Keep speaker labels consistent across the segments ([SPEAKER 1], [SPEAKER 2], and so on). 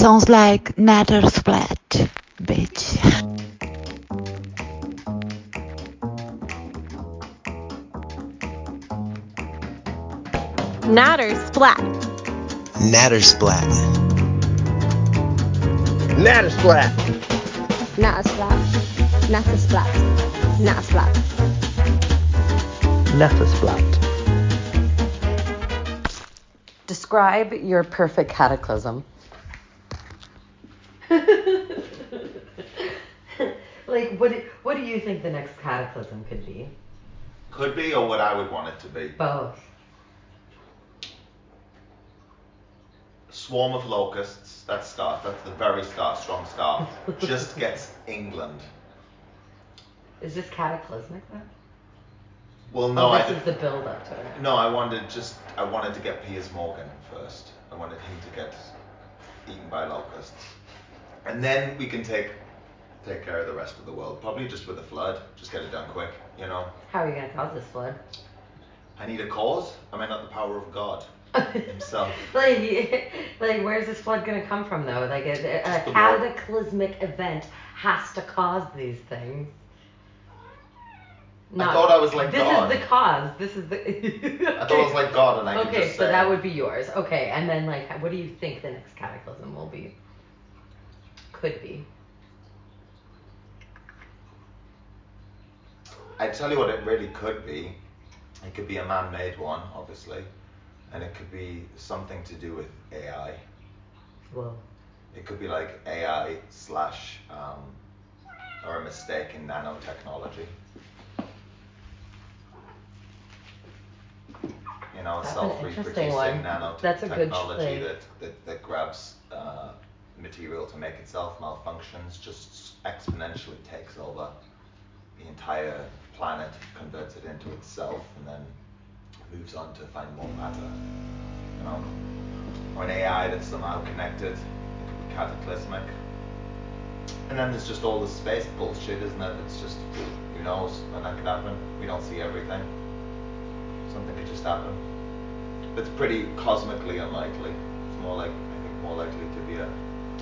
[SPEAKER 1] sounds like Nattersplat, bitch.
[SPEAKER 2] Natter splat.
[SPEAKER 3] Nattersplat.
[SPEAKER 4] Nattersplat.
[SPEAKER 2] Nattersplat. Nattersplat. Nattersplat.
[SPEAKER 4] Nattersplat.
[SPEAKER 5] Describe your perfect cataclysm. Like, what do, what do you think the next cataclysm could be?
[SPEAKER 6] Could be, or what I would want it to be.
[SPEAKER 5] Both.
[SPEAKER 6] Swarm of locusts. That start. That's the very start. Strong start. Just gets England.
[SPEAKER 5] Is this cataclysmic then?
[SPEAKER 6] Well, no,
[SPEAKER 5] oh,
[SPEAKER 6] I
[SPEAKER 5] this is the build up to it.
[SPEAKER 6] no, I wanted just I wanted to get Piers Morgan first. I wanted him to get eaten by locusts, and then we can take take care of the rest of the world. Probably just with a flood. Just get it done quick. You know.
[SPEAKER 5] How are you gonna cause this flood?
[SPEAKER 6] I need a cause. Am I mean, not the power of God himself.
[SPEAKER 5] like, like, where's this flood gonna come from though? Like, a, a cataclysmic event has to cause these things.
[SPEAKER 6] I thought I was like
[SPEAKER 5] this
[SPEAKER 6] God.
[SPEAKER 5] is the cause. This is the.
[SPEAKER 6] I thought I was like God, and I
[SPEAKER 5] okay, so that would be yours. Okay, and then like, what do you think the next cataclysm will be? Could be.
[SPEAKER 6] I tell you what, it really could be. It could be a man-made one, obviously, and it could be something to do with AI.
[SPEAKER 5] Well,
[SPEAKER 6] It could be like AI slash um, or a mistake in nanotechnology. You know,
[SPEAKER 5] That's
[SPEAKER 6] self-reproducing nanotechnology
[SPEAKER 5] That's a good
[SPEAKER 6] that, that that grabs uh, material to make itself malfunctions, just exponentially takes over the entire planet, converts it into itself, and then moves on to find more matter. You know, or an AI that's somehow connected, it could be cataclysmic. And then there's just all the space bullshit, isn't it? It's just who knows when that could happen. We don't see everything. Something could just happen. It's pretty cosmically unlikely. It's more like I think more likely to be a,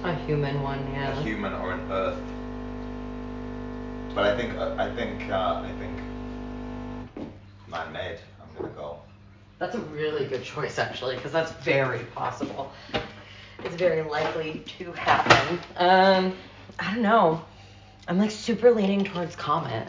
[SPEAKER 5] a human one, yeah.
[SPEAKER 6] a human or an Earth. But I think uh, I think uh, I think man-made. I'm gonna go.
[SPEAKER 5] That's a really good choice, actually, because that's very possible. It's very likely to happen. Um, I don't know. I'm like super leaning towards Comet.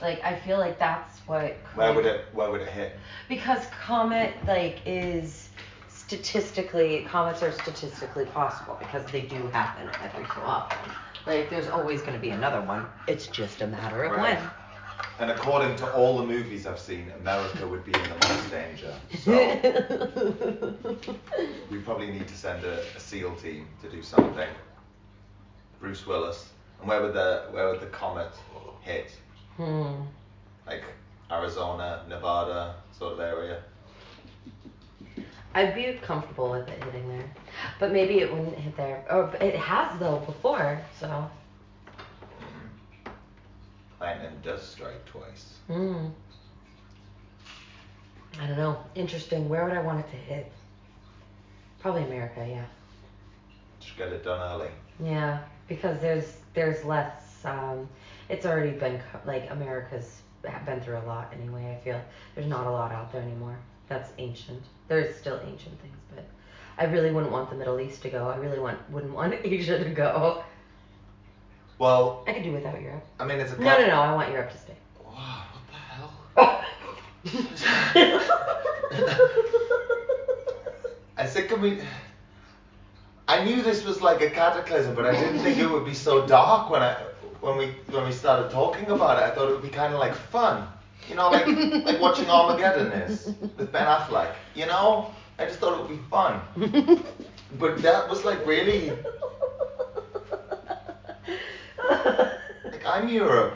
[SPEAKER 5] Like, I feel like that's what.
[SPEAKER 6] Where would it Where would it hit?
[SPEAKER 5] Because Comet, like, is statistically, comets are statistically possible because they do happen every so often. Like, there's always going to be another one. It's just a matter of
[SPEAKER 6] Right.
[SPEAKER 5] when.
[SPEAKER 6] And according to all the movies I've seen, America would be in the most danger. So we probably need to send a, a SEAL team to do something. Bruce Willis. And where would the where would the comet hit?
[SPEAKER 5] hmm.
[SPEAKER 6] Like Arizona, Nevada sort of area.
[SPEAKER 5] I'd be comfortable with it hitting there, but maybe it wouldn't hit there. Or but it has though before, so.
[SPEAKER 6] Lightning does strike twice.
[SPEAKER 5] Hmm. I don't know. Interesting. Where would I want it to hit? Probably America, yeah.
[SPEAKER 6] Just get it done early.
[SPEAKER 5] Yeah, because there's there's less. Um, it's already been like America's been through a lot anyway. I feel there's not a lot out there anymore. That's ancient. There's still ancient things, but I really wouldn't want the Middle East to go. I really want wouldn't want Asia to go.
[SPEAKER 6] Well,
[SPEAKER 5] I could do without Europe.
[SPEAKER 6] I mean it's a
[SPEAKER 5] No, no, no. I want Europe to stay.
[SPEAKER 6] Wow, what the hell? I said, can we? I knew this was like a cataclysm, but I didn't think it would be so dark when I when we when we started talking about it. I thought it would be kind of like fun, you know, like like watching Armageddon is with Ben Affleck. You know, I just thought it would be fun. But that was like really like I'm Europe.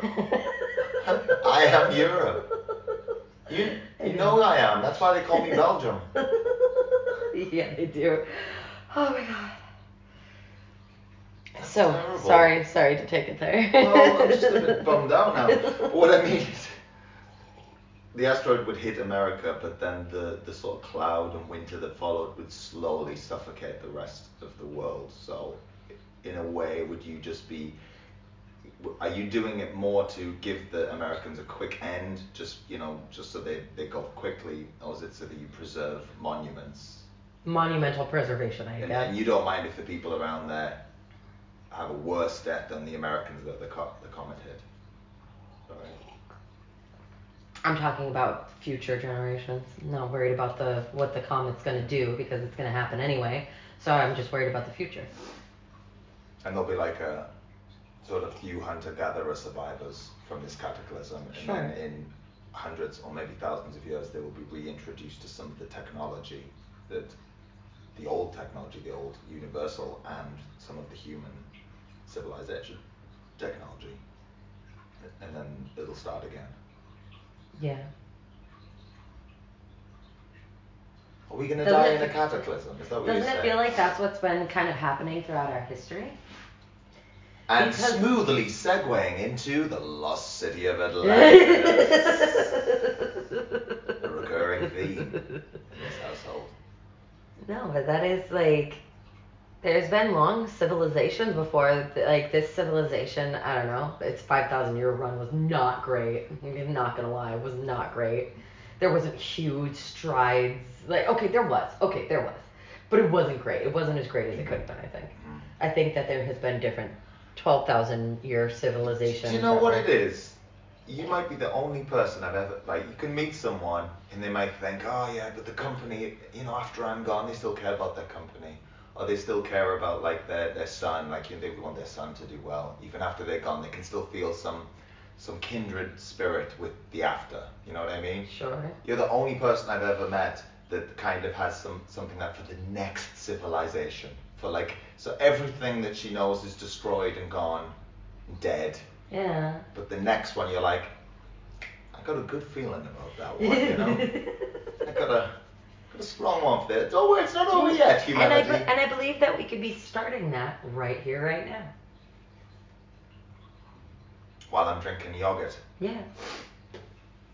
[SPEAKER 6] I am Europe. You you know I am. That's why they call me Belgium.
[SPEAKER 5] yeah, they do. Oh my god. so
[SPEAKER 6] terrible.
[SPEAKER 5] sorry, sorry to take it there.
[SPEAKER 6] Well, I'm just a bit bummed out now. But what I mean is, the asteroid would hit America, but then the, the sort of cloud and winter that followed would slowly suffocate the rest of the world. So, in a way, would you just be. Are you doing it more to give the Americans a quick end, just you know, just so they, they go quickly, or is it so that you preserve monuments?
[SPEAKER 5] Monumental preservation, I
[SPEAKER 6] And,
[SPEAKER 5] guess.
[SPEAKER 6] and you don't mind if the people around there have a worse death than the Americans that the, co- the comet hit.
[SPEAKER 5] I'm talking about future generations. Not worried about the what the comet's gonna do because it's gonna happen anyway. So I'm just worried about the future.
[SPEAKER 6] And there'll be like a sort of few hunter gatherer survivors from this cataclysm, and then in hundreds or maybe thousands of years, they will be reintroduced to some of the technology that the old technology, the old universal, and some of the human civilization technology. And then it'll start again.
[SPEAKER 5] Yeah.
[SPEAKER 6] Are we going to
[SPEAKER 5] Doesn't
[SPEAKER 6] die
[SPEAKER 5] it-
[SPEAKER 6] in a cataclysm? Is that what
[SPEAKER 5] Doesn't
[SPEAKER 6] you're
[SPEAKER 5] it feel like that's what's been kind of happening throughout our history?
[SPEAKER 6] and
[SPEAKER 5] because-
[SPEAKER 6] smoothly segueing into the lost city of Atlantis. a recurring theme in this household.
[SPEAKER 5] No, but that is like there's been long civilizations before like this civilization, I don't know, its 5000 year run was not great. I'm not to lie, it was not great. There wasn't huge strides. Like okay, there was. Okay, there was. But it wasn't great. It wasn't as great as it could have been, I think. I think that there has been different 12,000 year civilizations.
[SPEAKER 6] Do you know what
[SPEAKER 5] were-
[SPEAKER 6] it is? You might be the only person I've ever like. You can meet someone and they might think, oh yeah, but the company, you know, after I'm gone, they still care about their company, or they still care about like their their son. Like you know, they want their son to do well, even after they're gone. They can still feel some some kindred spirit with the after. You know what I mean?
[SPEAKER 5] Sure.
[SPEAKER 6] You're the only person I've ever met that kind of has some something that for the next civilization. For like, so everything that she knows is destroyed and gone, dead.
[SPEAKER 5] Yeah.
[SPEAKER 6] But the next one, you're like, I got a good feeling about that one. You know, I got a got a strong one for that. Don't worry, it's not over yet,
[SPEAKER 5] And I, and I believe that we could be starting that right here, right now.
[SPEAKER 6] While I'm drinking yogurt.
[SPEAKER 5] Yeah.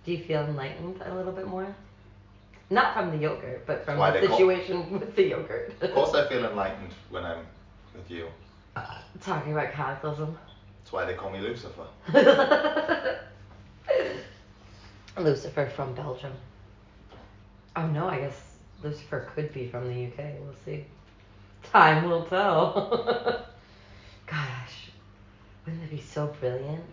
[SPEAKER 5] Do you feel enlightened a little bit more? Not from the yogurt, but from
[SPEAKER 6] Why
[SPEAKER 5] the
[SPEAKER 6] they call-
[SPEAKER 5] situation with the yogurt.
[SPEAKER 6] Of course, I feel enlightened when I'm with you.
[SPEAKER 5] Uh, talking about cataclysm.
[SPEAKER 6] That's why they call me Lucifer.
[SPEAKER 5] Lucifer from Belgium. Oh no, I guess Lucifer could be from the UK. We'll see. Time will tell. Gosh, wouldn't that be so brilliant?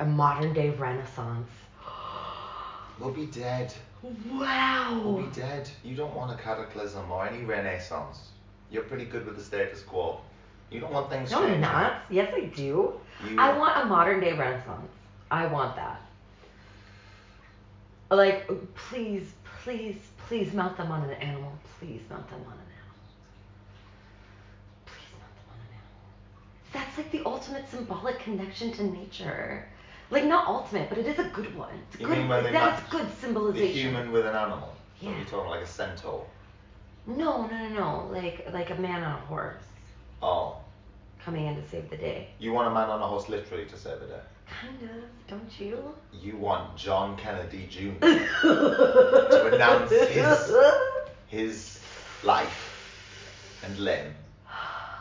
[SPEAKER 5] A modern day renaissance.
[SPEAKER 6] We'll be dead.
[SPEAKER 5] Wow.
[SPEAKER 6] We'll be dead. You don't want a cataclysm or any renaissance. You're pretty good with the status quo. You don't want things
[SPEAKER 5] No, I'm not. Yes, I do.
[SPEAKER 6] You-
[SPEAKER 5] I want a modern day renaissance. I want that. Like, please, please, please mount them on an animal. Please mount them on an animal. Please mount them on an animal. That's like the ultimate symbolic connection to nature. Like not ultimate, but it is a good one. It's a
[SPEAKER 6] You
[SPEAKER 5] good.
[SPEAKER 6] mean when they
[SPEAKER 5] that's
[SPEAKER 6] match
[SPEAKER 5] good
[SPEAKER 6] The
[SPEAKER 5] symbolization.
[SPEAKER 6] human with an animal.
[SPEAKER 5] Yeah.
[SPEAKER 6] you're talking like a centaur.
[SPEAKER 5] No, no, no, no. Like like a man on a horse
[SPEAKER 6] Oh,
[SPEAKER 5] coming in to save the day.
[SPEAKER 6] you want a man on a horse literally to save the day.
[SPEAKER 5] Kind of, don't you?
[SPEAKER 6] You want John Kennedy Jr. to announce his his life and limb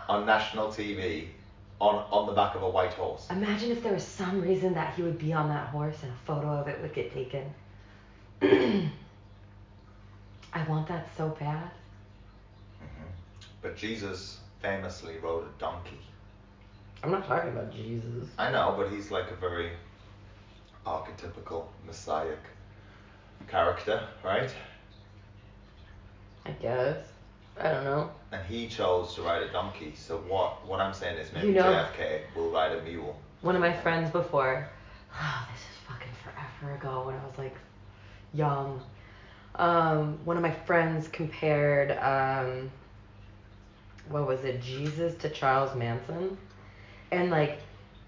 [SPEAKER 6] on national TV on on the back of a white horse.
[SPEAKER 5] Imagine if there was some reason that he would be on that horse and a photo of it would get taken. I want that so bad.
[SPEAKER 6] Mhm. But Jesus famously rode a donkey.
[SPEAKER 5] I'm not talking about Jesus.
[SPEAKER 6] I know, but he's like a very archetypical messiah character, right?
[SPEAKER 5] I guess. I don't know.
[SPEAKER 6] And he chose to ride a donkey. So what what I'm saying is maybe
[SPEAKER 5] You know-
[SPEAKER 6] JFK will ride a mule.
[SPEAKER 5] One of my friends before, oh, this is fucking forever ago when I was like young. Um, one of my friends compared, um, what was it, Jesus to Charles Manson, and like,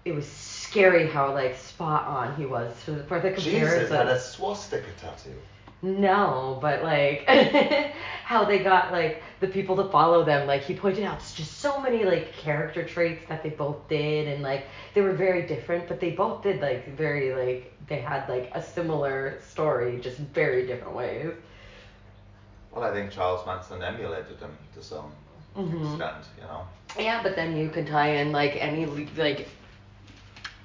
[SPEAKER 5] it was scary how like spot on he was for the, for the comparison.
[SPEAKER 6] Jesus had a swastika tattoo.
[SPEAKER 5] No, but like how they got like the people to follow them. Like he pointed out, it's just so many like character traits that they both did, and like they were very different, but they both did like very like they had like a similar story, just very different ways.
[SPEAKER 7] Well, I think Charles Manson emulated him to some
[SPEAKER 5] Mhm.
[SPEAKER 7] extent, you know.
[SPEAKER 5] Yeah, but then you can tie in like any like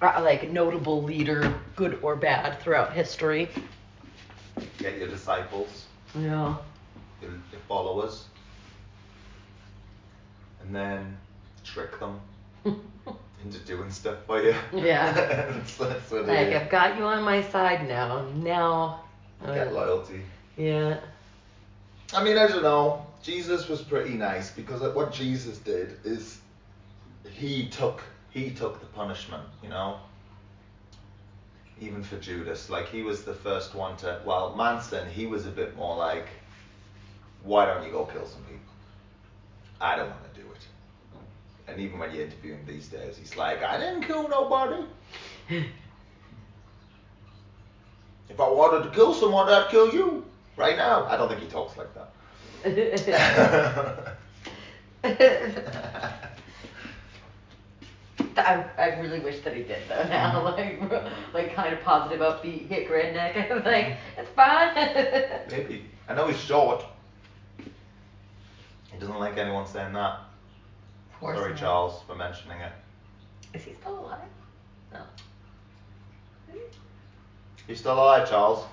[SPEAKER 5] uh, like notable leader, good or bad, throughout history.
[SPEAKER 7] Get your disciples,
[SPEAKER 5] Yeah.
[SPEAKER 7] your, your followers, and then trick them into doing stuff for you.
[SPEAKER 5] Yeah.
[SPEAKER 7] that's, that's what
[SPEAKER 5] like. I've got you on my side now. Now. uh,
[SPEAKER 7] Get loyalty.
[SPEAKER 5] Yeah.
[SPEAKER 7] I mean, I don't know. Jesus was pretty nice because what Jesus did is he took he took the punishment, you know. Even for Judas, like he was the first one to. Well, Manson, he was a bit more like, why don't you go kill some people? I don't want to do it. And even when you interview him these days, he's like, I didn't kill nobody. If I wanted to kill someone, I'd kill you right now. I don't think he talks like that.
[SPEAKER 5] I, I really wish that he did though now, like like kind of positive upbeat hit redneck. I'm like, it's fine.
[SPEAKER 7] Maybe. I know he's short. He doesn't like anyone saying that. Sorry,
[SPEAKER 5] not.
[SPEAKER 7] Charles, for mentioning it.
[SPEAKER 5] Is he still alive? No.
[SPEAKER 7] he's still alive, Charles?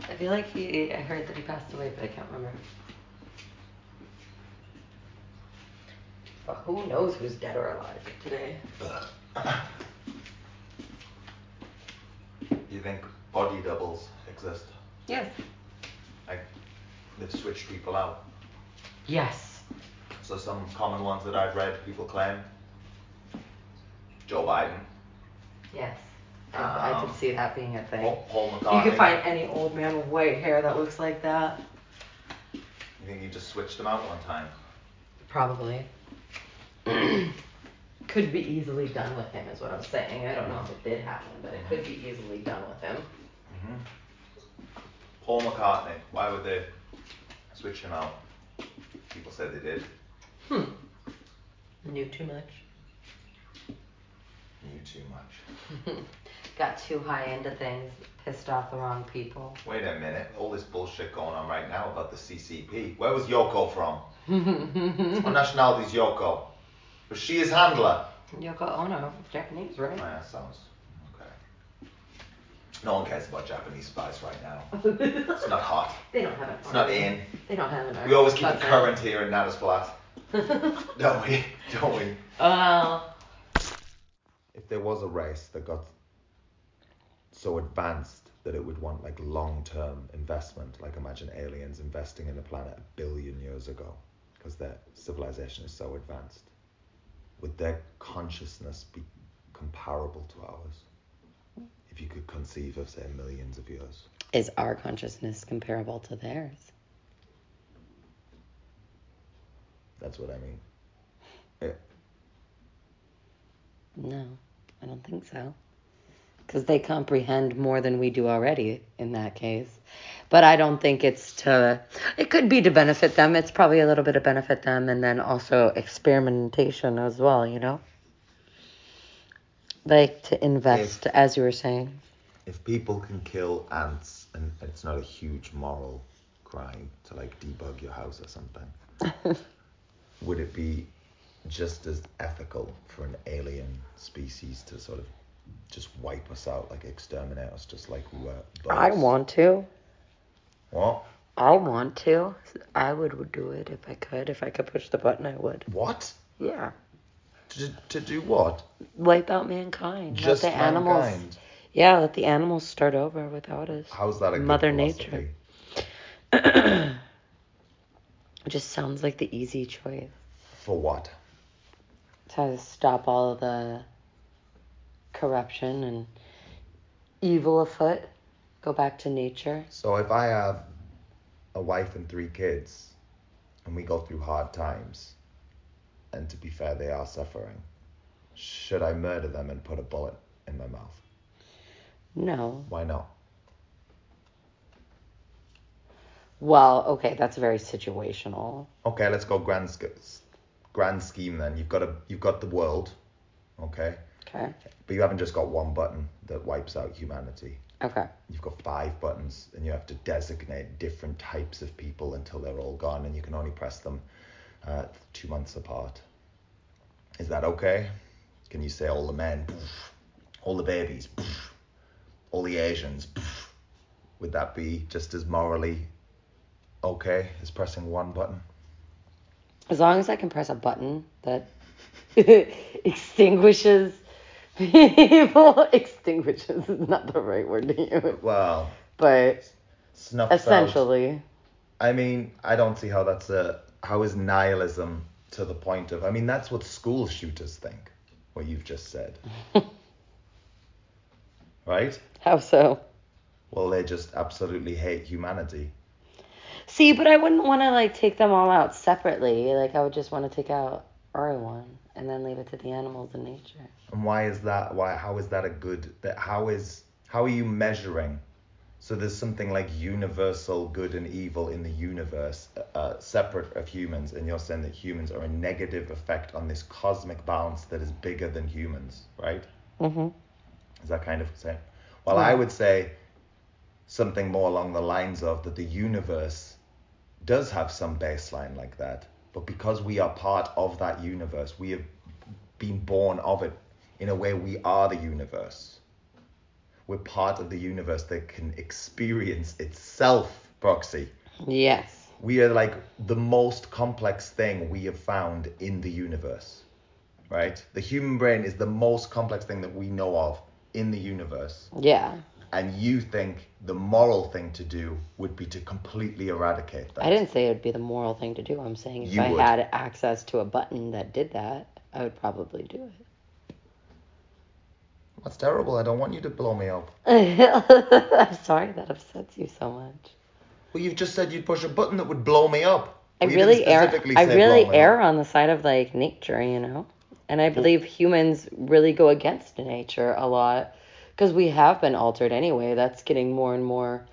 [SPEAKER 5] I feel like he. I heard that he passed away, but I can't remember. But who knows who's dead or alive today?
[SPEAKER 7] you think body doubles exist?
[SPEAKER 5] Yes.
[SPEAKER 7] Like, they've switched people out.
[SPEAKER 5] Yes.
[SPEAKER 7] So some common ones that I've read, people claim. Joe Biden,
[SPEAKER 5] Yes. I, I
[SPEAKER 7] Um,
[SPEAKER 5] could see that being a thing.
[SPEAKER 7] Paul, Paul
[SPEAKER 5] You could find any old man with white hair that looks like that.
[SPEAKER 7] You think he just switched them out one time?
[SPEAKER 5] Probably. could be easily done with him, is what I'm saying. I don't know if it did happen, but it could be easily done with him.
[SPEAKER 7] hmm Paul McCartney, why would they switch him out? People said they did.
[SPEAKER 5] Hmm. Knew too much.
[SPEAKER 7] Knew too much.
[SPEAKER 5] Got too high into things, pissed off the wrong people.
[SPEAKER 7] Wait a minute, all this bullshit going on right now about the CCP. Where was Yoko from? What nationality is Yoko? Was she his handler?
[SPEAKER 5] Yoko Ono, Japanese,
[SPEAKER 7] Oh,
[SPEAKER 5] right?
[SPEAKER 7] yeah, sounds okay. No one cares about Japanese spies right now. It's not hot.
[SPEAKER 5] They don't have an
[SPEAKER 7] It's not in.
[SPEAKER 5] They don't have army.
[SPEAKER 7] We always keep it current here in Nattersplat, don't we? Don't we?
[SPEAKER 5] Well,
[SPEAKER 6] if there was a race that got so advanced that it would want like long-term investment, like imagine aliens investing in the planet a billion years ago, because their civilization is so advanced, would their consciousness be comparable to ours? If you could conceive of say millions of years.
[SPEAKER 5] is our consciousness comparable to theirs?
[SPEAKER 6] That's what I mean. Yeah.
[SPEAKER 5] No, I don't think so. Because they comprehend more than we do already in that case. But I don't think it's to, it could be to benefit them. It's probably a little bit to benefit them and then also experimentation as well, you know? Like to invest,
[SPEAKER 6] If-
[SPEAKER 5] as you were saying.
[SPEAKER 6] If people can kill ants and it's not a huge moral crime to like debug your house or something, would it be just as ethical for an alien species to sort of just wipe us out, like exterminate us, just like we were?
[SPEAKER 5] I want to.
[SPEAKER 6] What?
[SPEAKER 5] I want to. I would do it if I could. If I could push the button, I would.
[SPEAKER 6] What?
[SPEAKER 5] Yeah.
[SPEAKER 6] To, to do what?
[SPEAKER 5] Wipe out mankind.
[SPEAKER 6] Just
[SPEAKER 5] let the animals. Yeah, let the animals start over without us.
[SPEAKER 6] How's that a good
[SPEAKER 5] Mother nature. It just sounds like the easy choice.
[SPEAKER 6] For what?
[SPEAKER 5] To stop all the corruption and evil afoot. Go back to nature.
[SPEAKER 6] So if I have a wife and three kids, and we go through hard times, and to be fair, they are suffering, should I murder them and put a bullet in my mouth?
[SPEAKER 5] No.
[SPEAKER 6] Why not?
[SPEAKER 5] Well, okay, that's very situational.
[SPEAKER 6] Okay, let's go grand sch- grand scheme then. You've got a you've got the world, okay,
[SPEAKER 5] Okay.
[SPEAKER 6] but you haven't just got one button that wipes out humanity.
[SPEAKER 5] Okay.
[SPEAKER 6] You've got five buttons, and you have to designate different types of people until they're all gone, and you can only press them uh, two months apart. Is that okay? Can you say all the men, all the babies, all the Asians? Would that be just as morally okay as pressing one button?
[SPEAKER 5] As long as I can press a button that extinguishes people, extinguishes is not the right word to use,
[SPEAKER 6] Well,
[SPEAKER 5] but
[SPEAKER 6] snuff out.
[SPEAKER 5] essentially,
[SPEAKER 6] I mean, I don't see how that's a how is nihilism to the point of I mean that's what school shooters think. What you've just said. right?
[SPEAKER 5] how so?
[SPEAKER 6] Well, they just absolutely hate humanity.
[SPEAKER 5] See, but I wouldn't want to like take them all out separately. Like I would just want to take out everyone and then leave it to the animals and nature.
[SPEAKER 6] And why is that? Why? How is that a good? That how is? How are you measuring? So there's something like universal good and evil in the universe, uh, separate of humans, and you're saying that humans are a negative effect on this cosmic balance that is bigger than humans, right?
[SPEAKER 5] Mm-hmm.
[SPEAKER 6] Is that kind of saying? Well, I would say something more along the lines of that the universe does have some baseline like that, but because we are part of that universe, we have been born of it. In a way, we are the universe. We're part of the universe that can experience itself, Proxy.
[SPEAKER 5] Yes.
[SPEAKER 6] We are like the most complex thing we have found in the universe, right? The human brain is the most complex thing that we know of in the universe.
[SPEAKER 5] Yeah.
[SPEAKER 6] And you think the moral thing to do would be to completely eradicate that.
[SPEAKER 5] I didn't say it would be the moral thing to do. I'm saying if
[SPEAKER 6] You
[SPEAKER 5] I
[SPEAKER 6] would.
[SPEAKER 5] had access to a button that did that, I would probably do it.
[SPEAKER 6] That's terrible. I don't want you to blow me up.
[SPEAKER 5] I'm sorry that upsets you so much.
[SPEAKER 6] Well, you've just said you'd push a button that would blow me up.
[SPEAKER 5] I
[SPEAKER 6] Well,
[SPEAKER 5] really err. I really err on the side of like nature, you know, and I believe humans really go against nature a lot because we have been altered anyway. That's getting more and more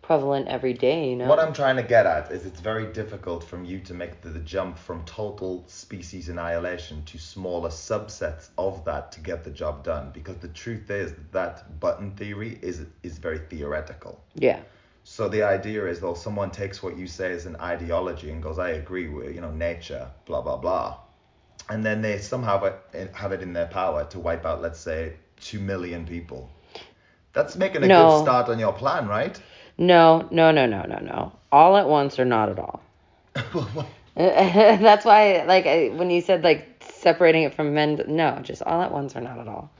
[SPEAKER 5] prevalent every day, you know.
[SPEAKER 6] What I'm trying to get at is it's very difficult from you to make the, the jump from total species annihilation to smaller subsets of that to get the job done. Because the truth is that button theory is is very theoretical.
[SPEAKER 5] yeah.
[SPEAKER 6] So the idea is, though someone takes what you say as an ideology and goes, I agree with, you know, nature, blah blah blah, and then they somehow have it in their power to wipe out, let's say, two million people. That's making a
[SPEAKER 5] No.
[SPEAKER 6] good start on your plan, right?
[SPEAKER 5] No, no, no, no, no, no. All at once or not at all. That's why, like, I, when you said like separating it from men, no, just all at once or not at all.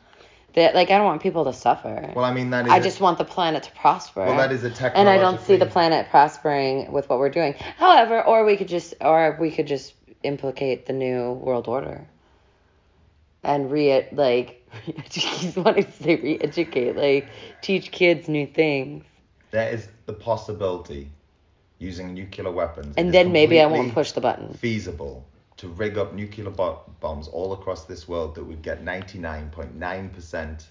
[SPEAKER 5] That like I don't want people to suffer.
[SPEAKER 6] well, I mean that is.
[SPEAKER 5] I
[SPEAKER 6] a-
[SPEAKER 5] just want the planet to prosper.
[SPEAKER 6] Well, that is a technical.
[SPEAKER 5] and I don't see the planet prospering with what we're doing. However, or we could just, or we could just implicate the new world order and re like Just wanted to say re-educate, like teach kids new things,
[SPEAKER 6] There is the possibility using nuclear weapons.
[SPEAKER 5] and then maybe I won't push the button.
[SPEAKER 6] Feasible to rig up nuclear bo- bombs all across this world that would get 99.9%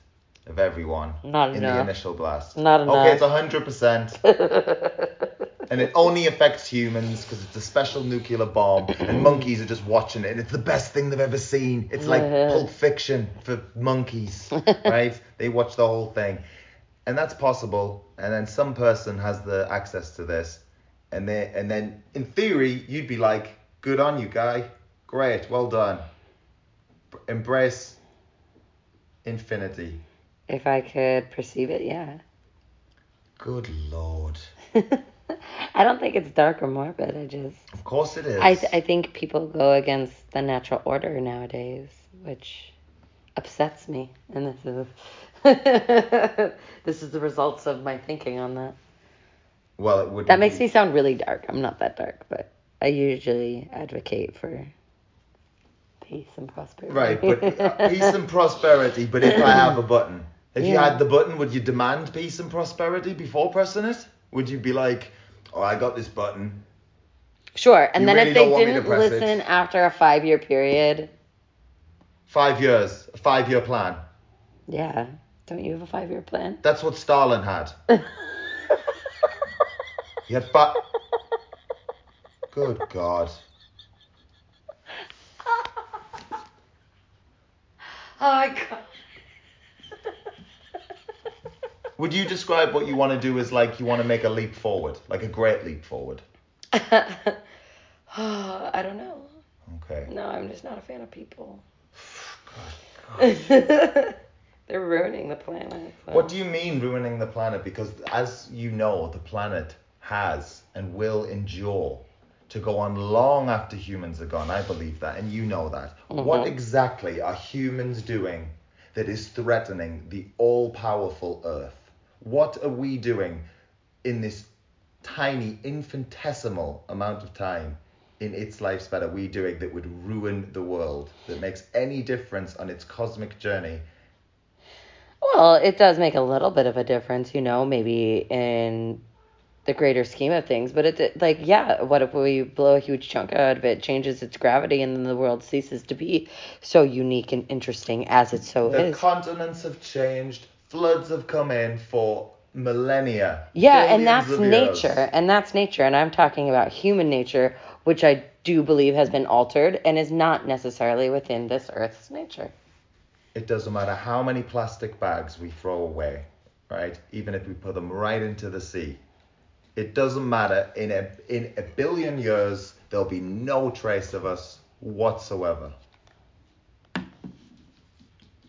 [SPEAKER 6] of everyone
[SPEAKER 5] Not
[SPEAKER 6] in the initial blast.
[SPEAKER 5] Not enough.
[SPEAKER 6] Okay, it's
[SPEAKER 5] enough.
[SPEAKER 6] 100%. and it only affects humans because it's a special nuclear bomb, and monkeys are just watching it, and it's the best thing they've ever seen. It's like Pulp Fiction for monkeys, right? They watch the whole thing, and that's possible. And then some person has the access to this, and they, and then in theory, you'd be like, "Good on you, guy. Great, well done. Embrace infinity."
[SPEAKER 5] If I could perceive it, yeah.
[SPEAKER 6] Good lord.
[SPEAKER 5] I don't think it's dark or morbid. I just
[SPEAKER 6] Of course it is.
[SPEAKER 5] I th- I think people go against the natural order nowadays, which upsets me, and this is this is the results of my thinking on that.
[SPEAKER 6] well, it would.
[SPEAKER 5] That makes me sound really dark. I'm not that dark, but I usually advocate for peace and prosperity.
[SPEAKER 6] Right, but uh, peace and prosperity. But if I have a button, if you had the button, would you demand peace and prosperity before pressing it? Would you be like, "Oh, I got this button.
[SPEAKER 5] Sure, and
[SPEAKER 6] You
[SPEAKER 5] then
[SPEAKER 6] really
[SPEAKER 5] if they
[SPEAKER 6] don't want me to
[SPEAKER 5] didn't
[SPEAKER 6] it.
[SPEAKER 5] listen after a five year period,
[SPEAKER 6] Five years, a five-year plan.
[SPEAKER 5] yeah, don't you have a five year plan?
[SPEAKER 6] That's what Stalin had. He had fi- Good God.
[SPEAKER 5] Oh my god.
[SPEAKER 6] Would you describe what you want to do as like you want to make a leap forward, like a great leap forward?
[SPEAKER 5] I don't know.
[SPEAKER 6] Okay.
[SPEAKER 5] No, I'm just not a fan of people.
[SPEAKER 6] God.
[SPEAKER 5] They're ruining the planet. so.
[SPEAKER 6] What do you mean ruining the planet? Because as you know, the planet has and will endure to go on long after humans are gone. I believe that, and you know that. What
[SPEAKER 5] Mhm.
[SPEAKER 6] exactly are humans doing that is threatening the all powerful Earth? What are we doing in this tiny, infinitesimal amount of time in its lifespan are we doing that would ruin the world, that makes any difference on its cosmic journey?
[SPEAKER 5] Well, it does make a little bit of a difference, you know, maybe in the greater scheme of things. But it, like, yeah, what if we blow a huge chunk out of it, changes its gravity, and then the world ceases to be so unique and interesting as it so
[SPEAKER 6] The
[SPEAKER 5] is?
[SPEAKER 6] continents have changed, floods have come in for millennia.
[SPEAKER 5] Yeah, and that's
[SPEAKER 6] of years.
[SPEAKER 5] nature, and that's nature, and I'm talking about human nature, which I do believe has been altered and is not necessarily within this Earth's nature.
[SPEAKER 6] It doesn't matter how many plastic bags we throw away, right? Even if we put them right into the sea. It doesn't matter. In a in a billion years, there'll be no trace of us whatsoever.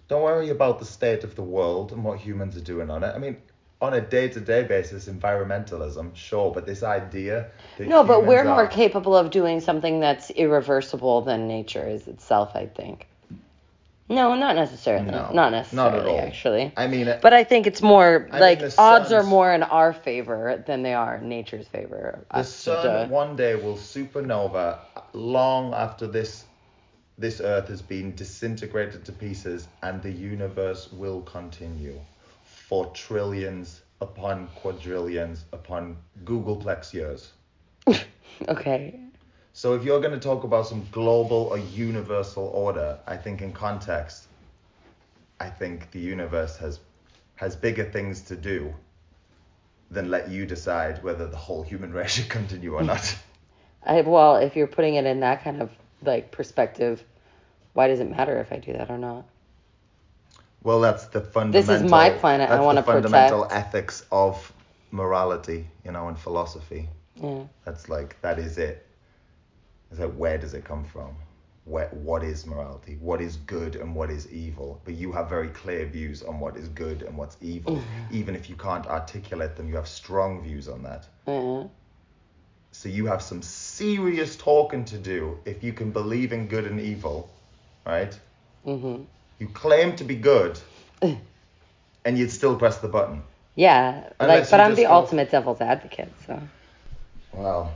[SPEAKER 6] Don't worry about the state of the world and what humans are doing on it. I mean, on a day-to-day basis, environmentalism, sure, but this idea that
[SPEAKER 5] No, but we're
[SPEAKER 6] humans
[SPEAKER 5] more capable of doing something that's irreversible than nature is itself, I think. No, not necessarily.
[SPEAKER 6] No,
[SPEAKER 5] not necessarily,
[SPEAKER 6] not
[SPEAKER 5] actually.
[SPEAKER 6] I mean, it-
[SPEAKER 5] But I think it's more
[SPEAKER 6] I
[SPEAKER 5] like
[SPEAKER 6] the
[SPEAKER 5] odds are more in our favor than they are in nature's favor.
[SPEAKER 6] The
[SPEAKER 5] Uh,
[SPEAKER 6] sun
[SPEAKER 5] duh.
[SPEAKER 6] one day will supernova long after this this earth has been disintegrated to pieces and the universe will continue for trillions upon quadrillions upon googolplex years.
[SPEAKER 5] Okay.
[SPEAKER 6] So if you're going to talk about some global or universal order, I think in context I think the universe has has bigger things to do than let you decide whether the whole human race should continue or not.
[SPEAKER 5] I well, if you're putting it in that kind of like perspective, why does it matter if I do that or not?
[SPEAKER 6] Well, that's the fundamental.
[SPEAKER 5] This is my planet, I
[SPEAKER 6] the fundamental
[SPEAKER 5] protect.
[SPEAKER 6] ethics of morality, you know, and philosophy.
[SPEAKER 5] Yeah.
[SPEAKER 6] That's like that is it. It's like where does it come from? Where what is morality? What is good and what is evil? But you have very clear views on what is good and what's evil. Even if you can't articulate them, you have strong views on that.
[SPEAKER 5] Yeah.
[SPEAKER 6] So you have some serious talking to do if you can believe in good and evil, right?
[SPEAKER 5] Mhm.
[SPEAKER 6] You claim to be good, and you'd still press the button.
[SPEAKER 5] Yeah.
[SPEAKER 6] Unless
[SPEAKER 5] like, but I'm the
[SPEAKER 6] go-
[SPEAKER 5] ultimate devil's advocate, so.
[SPEAKER 6] Well,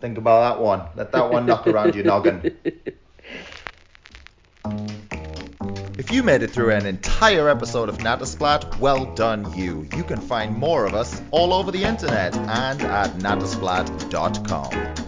[SPEAKER 6] think about that one. Let that one knock around your noggin. You made it through an entire episode of Natasplat, well done you. You can find more of us all over the internet and at natasplat.com.